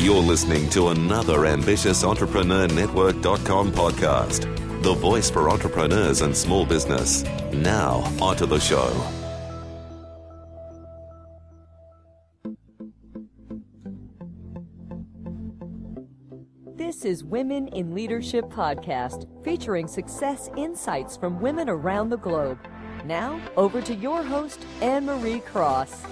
You're listening to another Ambitious Entrepreneur Network.com podcast, the voice for entrepreneurs and small business. Now, onto the show. This is Women in Leadership Podcast, featuring success insights from women around the globe. Now, over to your host, Anne Marie Cross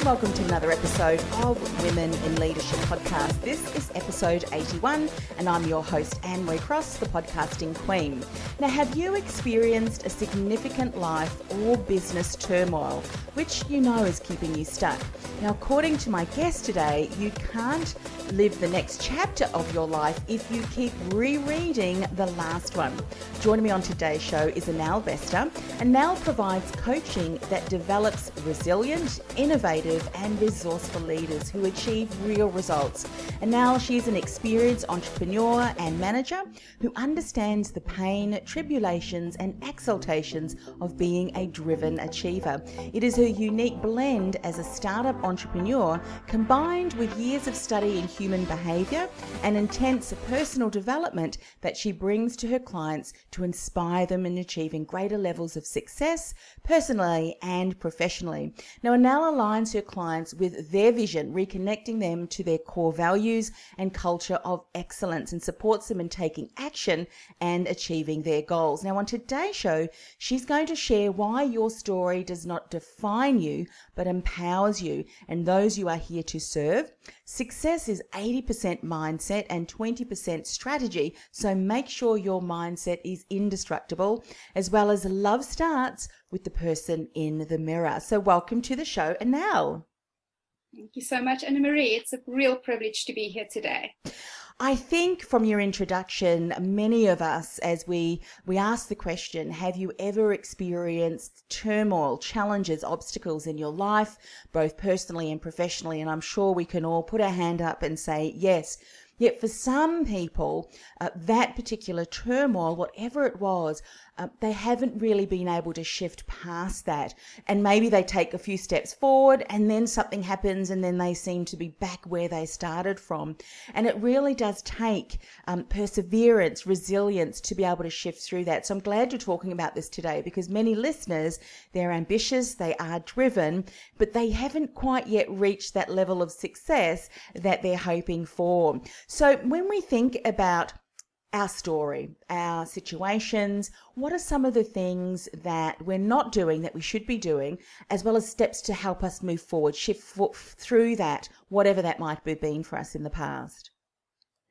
and welcome to another episode of Women in Leadership Podcast. This is episode 81, and I'm your host, Anne Marie Cross, the podcasting queen. Now, have you experienced a significant life or business turmoil, which you know is keeping you stuck? Now, according to my guest today, you can't live the next chapter of your life if you keep rereading the last one. Joining me on today's show is Anel Bester. Anel provides coaching that develops resilient, innovative, and resourceful leaders who achieve real results. And now she's an experienced entrepreneur and manager who understands the pain, tribulations, and exaltations of being a driven achiever. It is her unique blend as a startup entrepreneur combined with years of study in human behavior and intense personal development that she brings to her clients to inspire them in achieving greater levels of success personally and professionally. Now, Anel aligns her clients with their vision, reconnecting them to their core values and culture of excellence and supports them in taking action and achieving their goals. Now, on today's show, she's going to share why your story does not define you but empowers you and those you are here to serve. Success is 80% mindset and 20% strategy, so make sure your mindset is indestructible, as well as love starts with the person in the mirror. So, welcome to the show, Anel. Thank you so much, Anna Marie. It's a real privilege to be here today. I think from your introduction, many of us, as we we ask the question, have you ever experienced turmoil, challenges, obstacles in your life, both personally and professionally? And I'm sure we can all put our hand up and say yes. Yet for some people, uh, that particular turmoil, whatever it was, uh, they haven't really been able to shift past that. And maybe they take a few steps forward and then something happens and then they seem to be back where they started from. And it really does take um, perseverance, resilience to be able to shift through that. So I'm glad you're talking about this today because many listeners, they're ambitious, they are driven, but they haven't quite yet reached that level of success that they're hoping for. So when we think about our story, our situations. What are some of the things that we're not doing that we should be doing, as well as steps to help us move forward, shift through that, whatever that might have been for us in the past?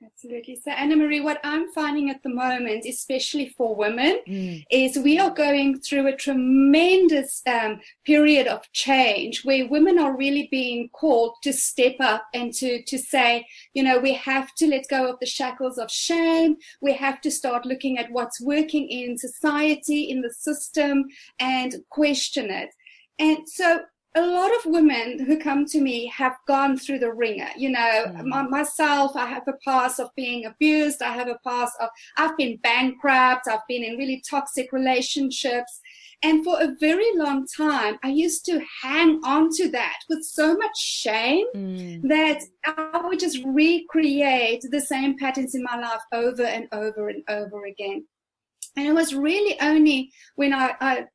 Absolutely. So, Anna Marie, what I'm finding at the moment, especially for women, mm. is we are going through a tremendous um, period of change where women are really being called to step up and to, to say, you know, we have to let go of the shackles of shame. We have to start looking at what's working in society, in the system, and question it. And so a lot of women who come to me have gone through the ringer. You know, mm. myself, I have a past of being abused. I have a past of, I've been bankrupt. I've been in really toxic relationships. And for a very long time, I used to hang on to that with so much shame mm. that I would just recreate the same patterns in my life over and over and over again. And it was really only when I, I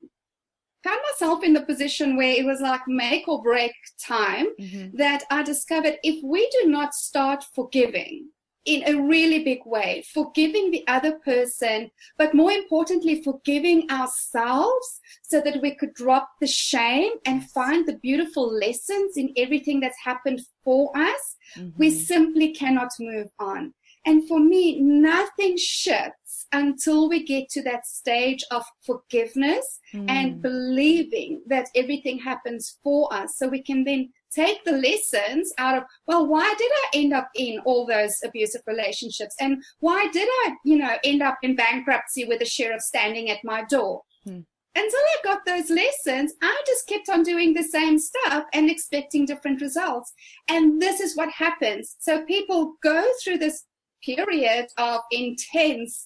found myself in the position where it was like make or break time mm-hmm. that I discovered if we do not start forgiving in a really big way, forgiving the other person, but more importantly, forgiving ourselves so that we could drop the shame and find the beautiful lessons in everything that's happened for us, mm-hmm. we simply cannot move on. And for me, nothing shifts until we get to that stage of forgiveness mm. and believing that everything happens for us. So we can then take the lessons out of, well, why did I end up in all those abusive relationships? And why did I, you know, end up in bankruptcy with the sheriff standing at my door? Mm until I got those lessons, I just kept on doing the same stuff and expecting different results. And this is what happens. So people go through this period of intense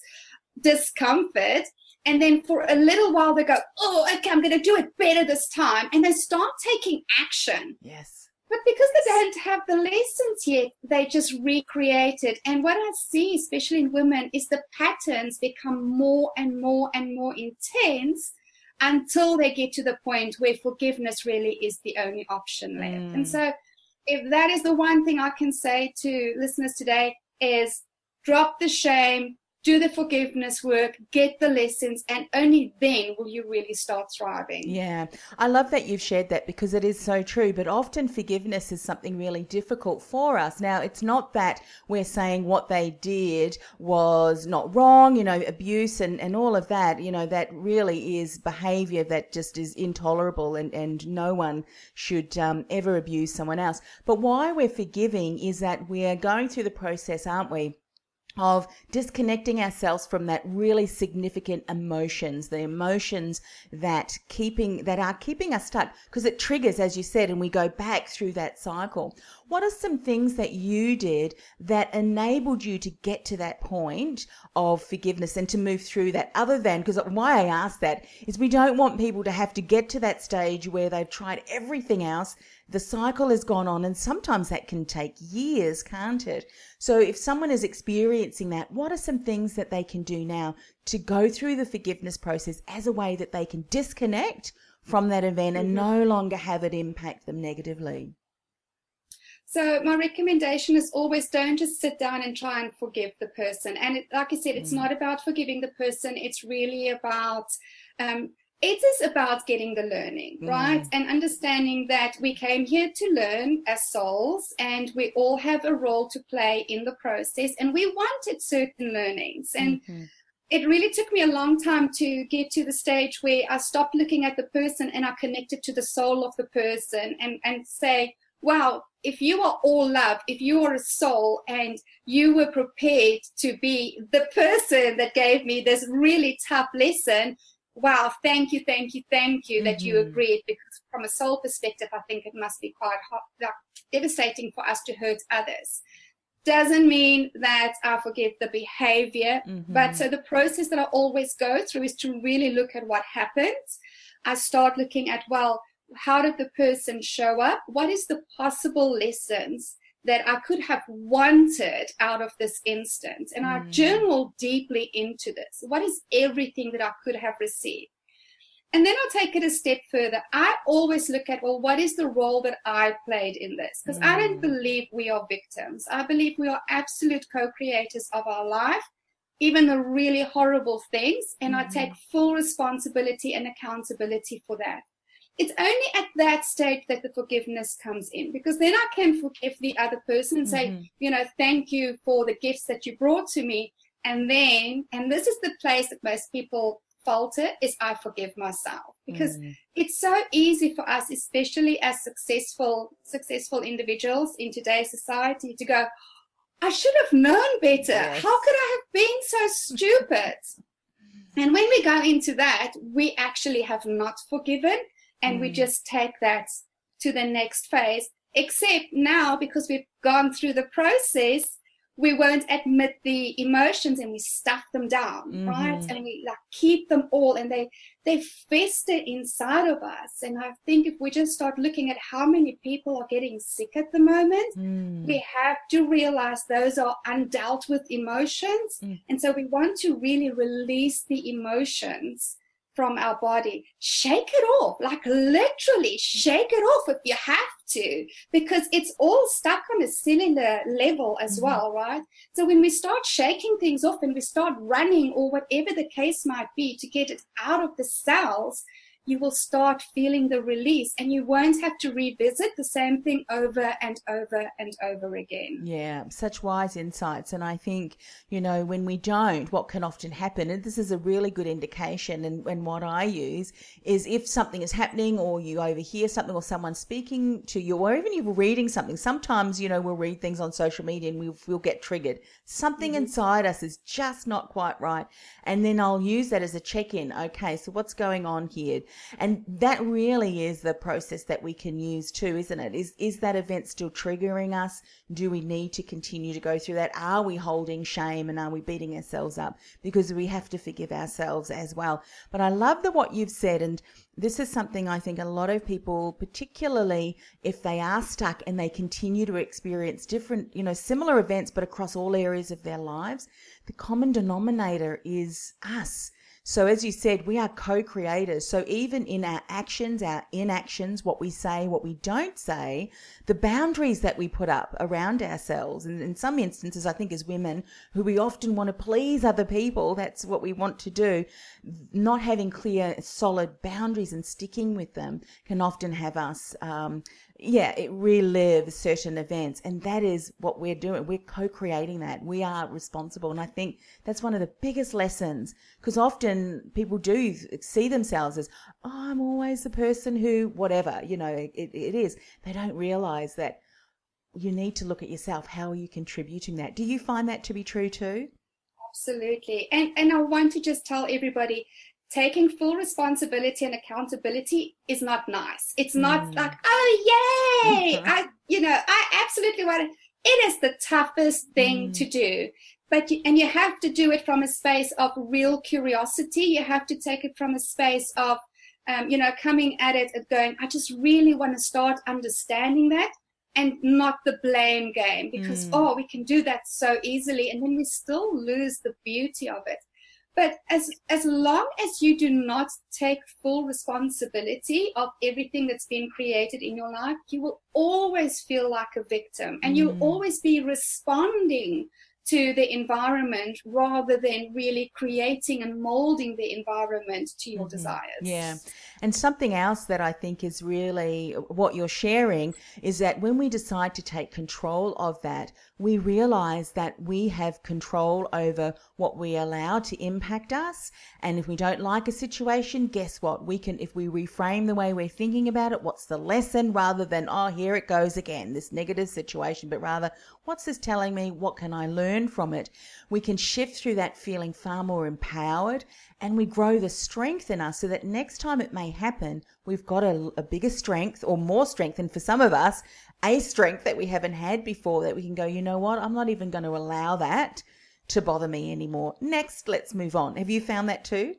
discomfort. And then for a little while, they go, Oh, okay, I'm going to do it better this time. And they start taking action. Yes. But because they don't have the lessons yet, they just recreate it. And what I see, especially in women, is the patterns become more and more and more intense until they get to the point where forgiveness really is the only option left. Mm. And so, if that is the one thing I can say to listeners today, is drop the shame, do the forgiveness work, get the lessons, and only then will you really start thriving. Yeah, I love that you've shared that because it is so true. But often forgiveness is something really difficult for us. Now, it's not that we're saying what they did was not wrong, you know, abuse and, and all of that, you know, that really is behavior that just is intolerable and, and no one should um, ever abuse someone else. But why we're forgiving is that we're going through the process, aren't we? Of disconnecting ourselves from that really significant emotions the emotions that keeping that are keeping us stuck because it triggers as you said and we go back through that cycle. What are some things that you did that enabled you to get to that point of forgiveness and to move through that other than because why i ask that is we don't want people to have to get to that stage where they've tried everything else the cycle has gone on and sometimes that can take years can't it so if someone is experiencing that what are some things that they can do now to go through the forgiveness process as a way that they can disconnect from that event and mm-hmm. no longer have it impact them negatively so my recommendation is always don't just sit down and try and forgive the person. And it, like I said, it's mm. not about forgiving the person. It's really about um, it is about getting the learning, mm. right? And understanding that we came here to learn as souls and we all have a role to play in the process and we wanted certain learnings. And mm-hmm. it really took me a long time to get to the stage where I stopped looking at the person and I connected to the soul of the person and, and say, wow, if you are all love, if you are a soul and you were prepared to be the person that gave me this really tough lesson, wow, thank you, thank you, thank you mm-hmm. that you mm-hmm. agreed. Because from a soul perspective, I think it must be quite devastating for us to hurt others. Doesn't mean that I forgive the behavior, mm-hmm. but so the process that I always go through is to really look at what happened. I start looking at, well, how did the person show up? What is the possible lessons that I could have wanted out of this instance. And mm. I journal deeply into this. What is everything that I could have received? And then I'll take it a step further. I always look at, well, what is the role that I played in this? Because mm. I don't mm. believe we are victims. I believe we are absolute co creators of our life, even the really horrible things. And mm. I take full responsibility and accountability for that it's only at that stage that the forgiveness comes in because then I can forgive the other person and mm-hmm. say, you know, thank you for the gifts that you brought to me. And then, and this is the place that most people falter is I forgive myself because mm. it's so easy for us, especially as successful, successful individuals in today's society to go, I should have known better. Yes. How could I have been so stupid? and when we go into that, we actually have not forgiven and mm. we just take that to the next phase. Except now, because we've gone through the process, we won't admit the emotions and we stuff them down, mm-hmm. right? And we like keep them all and they they fester inside of us. And I think if we just start looking at how many people are getting sick at the moment, mm. we have to realize those are undealt with emotions. Mm. And so we want to really release the emotions from our body, shake it off, like literally shake it off if you have to, because it's all stuck on a cellular level as mm-hmm. well, right? So when we start shaking things off and we start running or whatever the case might be to get it out of the cells, you will start feeling the release and you won't have to revisit the same thing over and over and over again. Yeah, such wise insights. And I think, you know, when we don't, what can often happen, and this is a really good indication, and, and what I use is if something is happening or you overhear something or someone speaking to you, or even you're reading something, sometimes, you know, we'll read things on social media and we'll, we'll get triggered. Something mm-hmm. inside us is just not quite right. And then I'll use that as a check in. Okay, so what's going on here? And that really is the process that we can use too, isn't it? Is, is that event still triggering us? Do we need to continue to go through that? Are we holding shame and are we beating ourselves up? Because we have to forgive ourselves as well. But I love the what you've said and this is something I think a lot of people, particularly if they are stuck and they continue to experience different, you know, similar events, but across all areas of their lives, the common denominator is us. So, as you said, we are co creators. So, even in our actions, our inactions, what we say, what we don't say, the boundaries that we put up around ourselves, and in some instances, I think as women who we often want to please other people, that's what we want to do, not having clear, solid boundaries and sticking with them can often have us um, yeah, it relives certain events. And that is what we're doing. We're co creating that. We are responsible. And I think that's one of the biggest lessons because often people do see themselves as, oh, I'm always the person who, whatever, you know, it, it is. They don't realize that you need to look at yourself. How are you contributing that? Do you find that to be true too? Absolutely. And, and I want to just tell everybody taking full responsibility and accountability is not nice. It's not mm. like, oh yay, I you know, I absolutely want it. It is the toughest thing mm. to do. But you, and you have to do it from a space of real curiosity. You have to take it from a space of um, you know, coming at it and going, I just really want to start understanding that and not the blame game because, mm. oh, we can do that so easily. And then we still lose the beauty of it. But as as long as you do not take full responsibility of everything that's been created in your life, you will always feel like a victim and mm. you'll always be responding to the environment rather than really creating and molding the environment to your mm-hmm. desires. Yeah. And something else that I think is really what you're sharing is that when we decide to take control of that, we realize that we have control over what we allow to impact us. And if we don't like a situation, guess what? We can, if we reframe the way we're thinking about it, what's the lesson rather than, oh, here it goes again, this negative situation, but rather, what's this telling me? What can I learn from it? We can shift through that feeling far more empowered and we grow the strength in us so that next time it may happen, we've got a, a, bigger strength or more strength. And for some of us, a strength that we haven't had before that we can go, you know what? I'm not even going to allow that to bother me anymore. Next, let's move on. Have you found that too?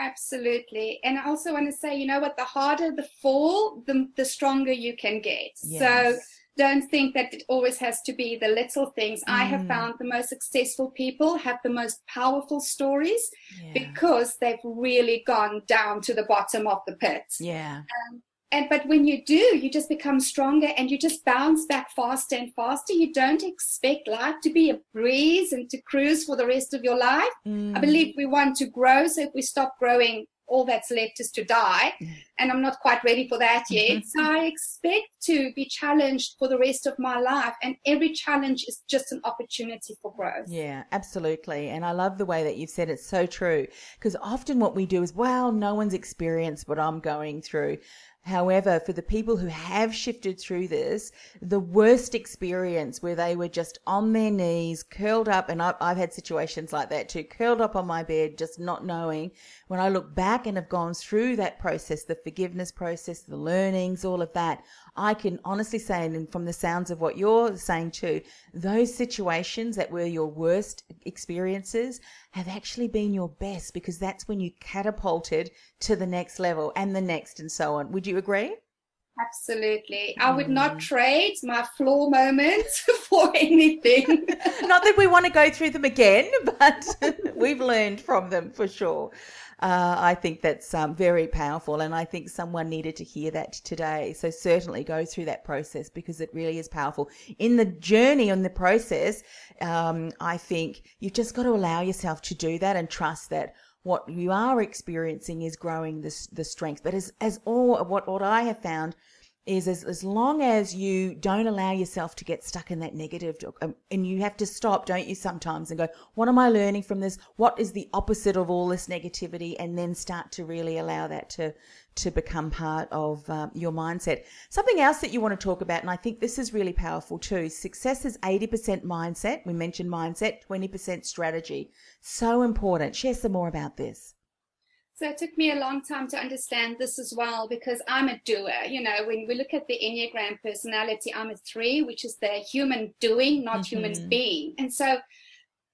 Absolutely. And I also want to say, you know what? The harder the fall, the, the stronger you can get. Yes. So don't think that it always has to be the little things. Mm. I have mm. found the most successful people have the most powerful stories yeah. because they've really gone down to the bottom of the pit. Yeah. Um, and but when you do, you just become stronger and you just bounce back faster and faster. You don't expect life to be a breeze and to cruise for the rest of your life. Mm. I believe we want to grow. So if we stop growing all that's left is to die. And I'm not quite ready for that mm-hmm. yet. so I expect to be challenged for the rest of my life. And every challenge is just an opportunity for growth. Yeah, absolutely. And I love the way that you've said it's so true. Because often what we do is, well, no one's experienced what I'm going through. However, for the people who have shifted through this, the worst experience where they were just on their knees, curled up, and I've, I've, had situations like that too, curled up on my bed, just not knowing. When I look back and have gone through that process, the forgiveness process, the learnings, all of that, I can honestly say, and from the sounds of what you're saying too, those situations that were your worst experiences have actually been your best because that's when you catapulted to the next level and the next and so on. Would you agree? Absolutely. I would not mm. trade my floor moments for anything. not that we want to go through them again, but we've learned from them for sure. Uh, I think that's um, very powerful, and I think someone needed to hear that today. So certainly go through that process because it really is powerful. In the journey, on the process, um, I think you've just got to allow yourself to do that and trust that what you are experiencing is growing this the strength. But as, as all what, what I have found is as, as long as you don't allow yourself to get stuck in that negative um, and you have to stop don't you sometimes and go what am i learning from this? What is the opposite of all this negativity? And then start to really allow that to to become part of um, your mindset. Something else that you want to talk about and i think this is really powerful too success is 80% mindset. We mentioned mindset 20% strategy. So important. Share some more about this so it took me a long time to understand this as well because I'm a doer. You know, when we look at the Enneagram personality, I'm a three, which is the human doing, not mm-hmm. human being. And so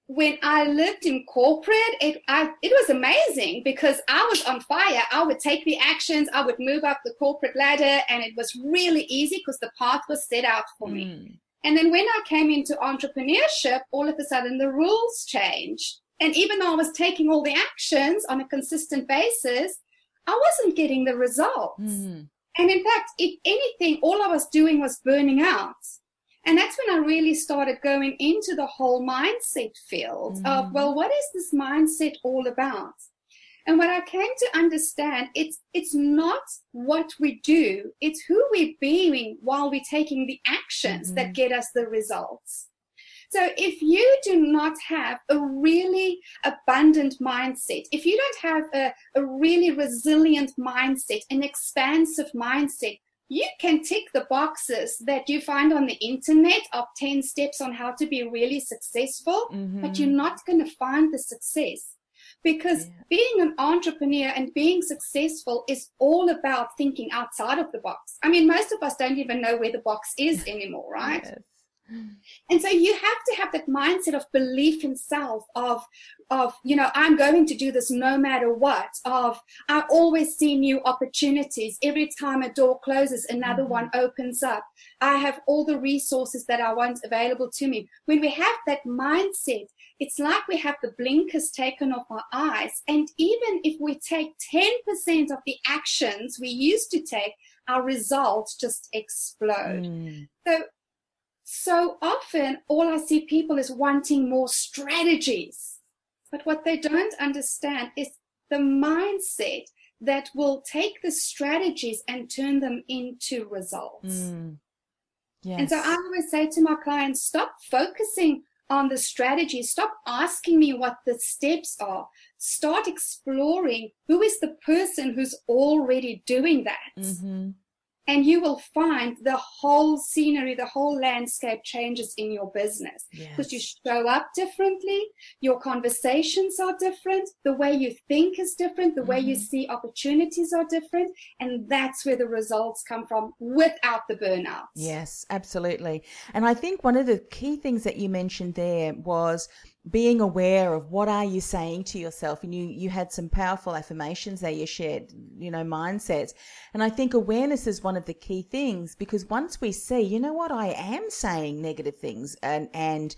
when I lived in corporate, it I, it was amazing because I was on fire. I would take the actions, I would move up the corporate ladder, and it was really easy because the path was set out for mm. me. And then when I came into entrepreneurship, all of a sudden the rules changed. And even though I was taking all the actions on a consistent basis, I wasn't getting the results. Mm-hmm. And in fact, if anything, all I was doing was burning out. And that's when I really started going into the whole mindset field mm-hmm. of, well, what is this mindset all about? And what I came to understand, it's it's not what we do, it's who we're being while we're taking the actions mm-hmm. that get us the results. So if you do not have a really abundant mindset, if you don't have a, a really resilient mindset, an expansive mindset, you can tick the boxes that you find on the internet of 10 steps on how to be really successful, mm-hmm. but you're not going to find the success. Because yeah. being an entrepreneur and being successful is all about thinking outside of the box. I mean, most of us don't even know where the box is anymore, right? Yes. And so you have to have that mindset of belief in self, of, of, you know, I'm going to do this no matter what, of I always see new opportunities. Every time a door closes, another mm-hmm. one opens up. I have all the resources that I want available to me. When we have that mindset, it's like we have the blinkers taken off our eyes. And even if we take 10% of the actions we used to take, our results just explode. Mm. So so often all I see people is wanting more strategies. But what they don't understand is the mindset that will take the strategies and turn them into results. Mm. Yes. And so I always say to my clients, stop focusing on the strategy. Stop asking me what the steps are. Start exploring who is the person who's already doing that. Mm-hmm and you will find the whole scenery, the whole landscape changes in your business because yes. you show up differently. Your conversations are different. The way you think is different. The mm-hmm. way you mm-hmm. see opportunities are different. And that's where the results come from without the burnout. Yes, absolutely. And I think one of the key things that you mentioned there was being aware of what are you saying to yourself and you you had some powerful affirmations there you shared you know mindsets. And i think awareness is one of the key things because once we see you know what i am saying negative things and and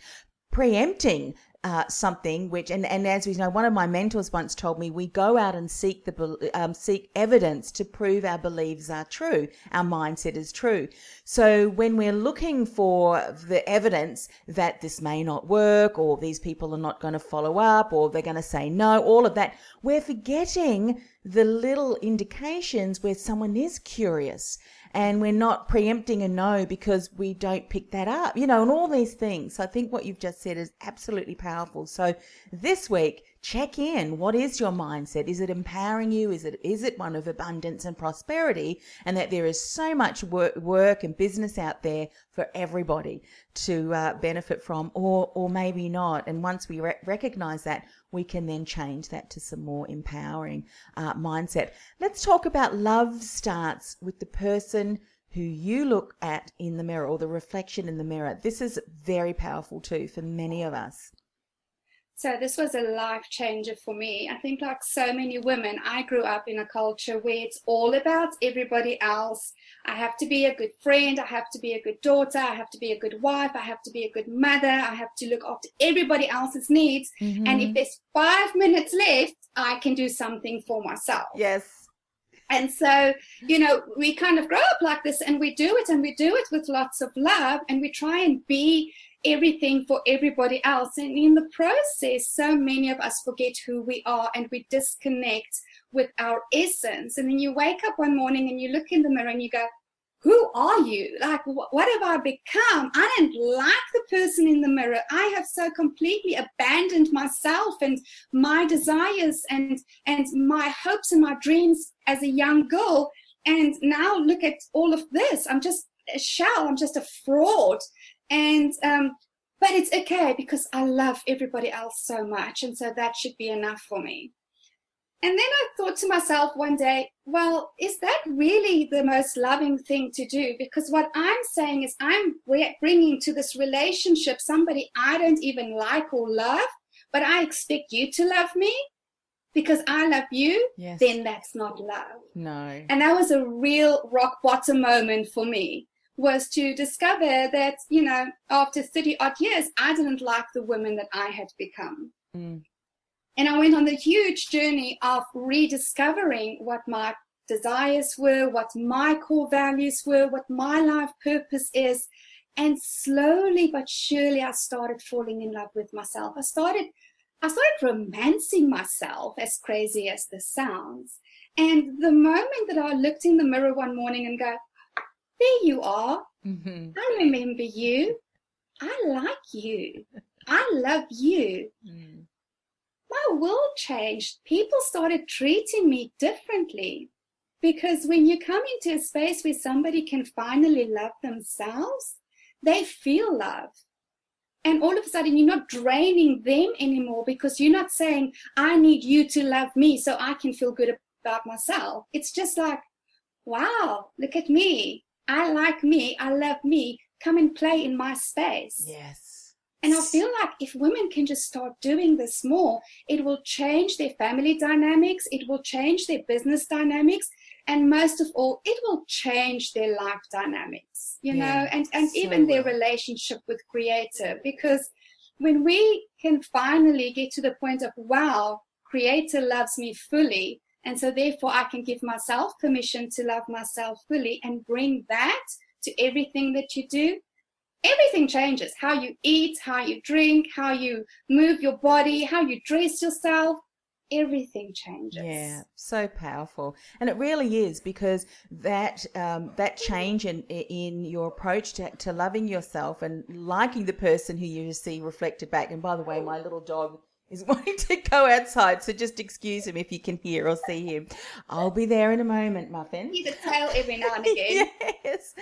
preempting uh, something which and, and as we know one of my mentors once told me we go out and seek the um, seek evidence to prove our beliefs are true our mindset is true. So when we're looking for the evidence that this may not work or these people are not going to follow up or they're going to say no all of that we're forgetting the little indications where someone is curious and we're not preempting a no because we don't pick that up, you know, and all these things. So I think what you've just said is absolutely powerful. So this week, check in. What is your mindset? Is it empowering you? Is it is it one of abundance and prosperity? And that there is so much work, work and business out there for everybody to uh, benefit from, or or maybe not. And once we re- recognize that, we can then change that to some more empowering uh, mindset. Let's talk about love starts with the person who you look at in the mirror or the reflection in the mirror. This is very powerful too for many of us. So this was a life changer for me. I think like so many women, I grew up in a culture where it's all about everybody else. I have to be a good friend. I have to be a good daughter. I have to be a good wife. I have to be a good mother. I have to look after everybody else's needs. Mm-hmm. And if there's five minutes left, I can do something for myself. Yes. And so, you know, we kind of grow up like this and we do it and we do it with lots of love and we try and be everything for everybody else. And in the process, so many of us forget who we are and we disconnect with our essence. And then you wake up one morning and you look in the mirror and you go, who are you? Like, wh- what have I become? I didn't like the person in the mirror. I have so completely abandoned myself and my desires and and my hopes and my dreams as a young girl. And now look at all of this. I'm just a shell. I'm just a fraud. And um, but it's okay because I love everybody else so much, and so that should be enough for me. And then I thought to myself one day, well, is that really the most loving thing to do? Because what I'm saying is, I'm bringing to this relationship somebody I don't even like or love, but I expect you to love me because I love you. Yes. Then that's not love. No. And that was a real rock bottom moment for me was to discover that, you know, after 30 odd years, I didn't like the woman that I had become. Mm. And I went on the huge journey of rediscovering what my desires were, what my core values were, what my life purpose is. And slowly but surely, I started falling in love with myself. I started, I started romancing myself, as crazy as this sounds. And the moment that I looked in the mirror one morning and go, there you are. Mm-hmm. I remember you. I like you. I love you. Mm my world changed. People started treating me differently. Because when you come into a space where somebody can finally love themselves, they feel love. And all of a sudden, you're not draining them anymore because you're not saying, I need you to love me so I can feel good about myself. It's just like, wow, look at me. I like me. I love me. Come and play in my space. Yes. And I feel like if women can just start doing this more, it will change their family dynamics, it will change their business dynamics, and most of all, it will change their life dynamics, you yeah, know, and, and so even their relationship with creator. Because when we can finally get to the point of, wow, creator loves me fully, and so therefore I can give myself permission to love myself fully and bring that to everything that you do, everything changes how you eat, how you drink, how you move your body, how you dress yourself. Everything changes. Yeah, so powerful, and it really is because that um, that change in in your approach to, to loving yourself and liking the person who you see reflected back. And by the way, my little dog is wanting to go outside, so just excuse him if you can hear or see him. I'll be there in a moment, Muffin. He's a tail every now and again. yes.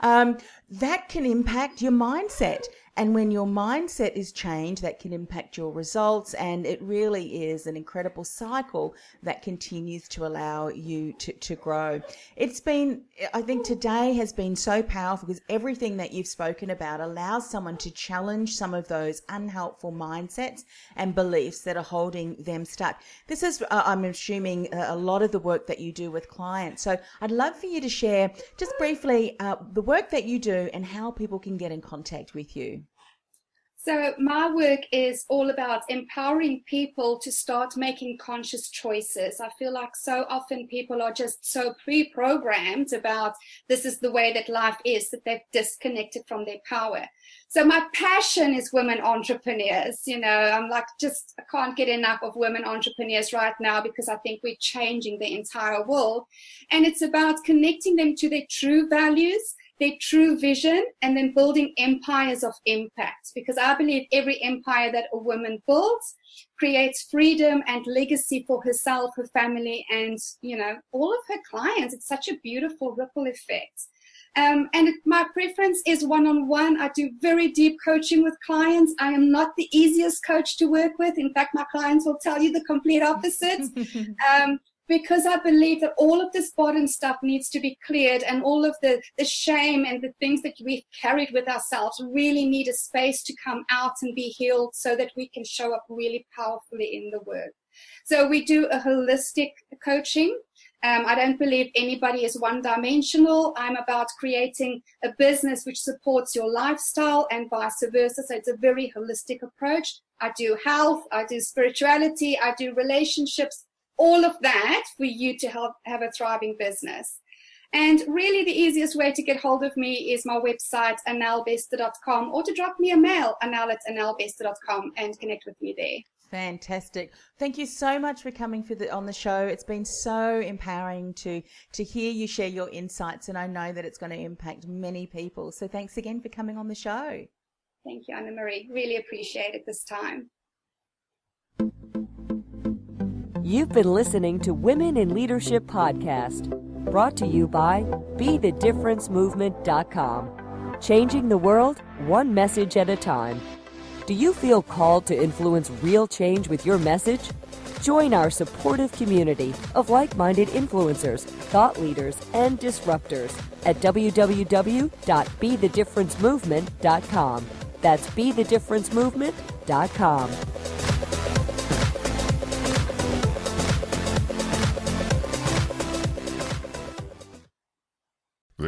Um, that can impact your mindset. And when your mindset is changed, that can impact your results. And it really is an incredible cycle that continues to allow you to, to grow. It's been, I think today has been so powerful because everything that you've spoken about allows someone to challenge some of those unhelpful mindsets and beliefs that are holding them stuck. This is, uh, I'm assuming, a lot of the work that you do with clients. So I'd love for you to share just briefly uh, the work that you do and how people can get in contact with you. So, my work is all about empowering people to start making conscious choices. I feel like so often people are just so pre programmed about this is the way that life is that they've disconnected from their power. So, my passion is women entrepreneurs. You know, I'm like, just I can't get enough of women entrepreneurs right now because I think we're changing the entire world. And it's about connecting them to their true values their true vision and then building empires of impact. Because I believe every empire that a woman builds creates freedom and legacy for herself, her family, and you know all of her clients. It's such a beautiful ripple effect. Um, and my preference is one-on-one. I do very deep coaching with clients. I am not the easiest coach to work with. In fact, my clients will tell you the complete opposite. um, because I believe that all of this bottom stuff needs to be cleared and all of the, the shame and the things that we've carried with ourselves really need a space to come out and be healed so that we can show up really powerfully in the work. So we do a holistic coaching. Um, I don't believe anybody is one dimensional. I'm about creating a business which supports your lifestyle and vice versa. So it's a very holistic approach. I do health, I do spirituality, I do relationships, all of that for you to help have a thriving business. And really, the easiest way to get hold of me is my website, anelbester.com, or to drop me a mail, anel at anelbester.com, and connect with me there. Fantastic. Thank you so much for coming for the, on the show. It's been so empowering to to hear you share your insights and I know that it's going to impact many people. So thanks again for coming on the show. Thank you, Anna Marie. Really appreciate it this time. You've been listening to Women in Leadership Podcast, brought to you by BeTheDifferenceMovement.com. Changing the world, one message at a time. Do you feel called to influence real change with your message? Join our supportive community of like minded influencers, thought leaders, and disruptors at www.bethedifferencemovement.com. That's bethedifferencemovement.com.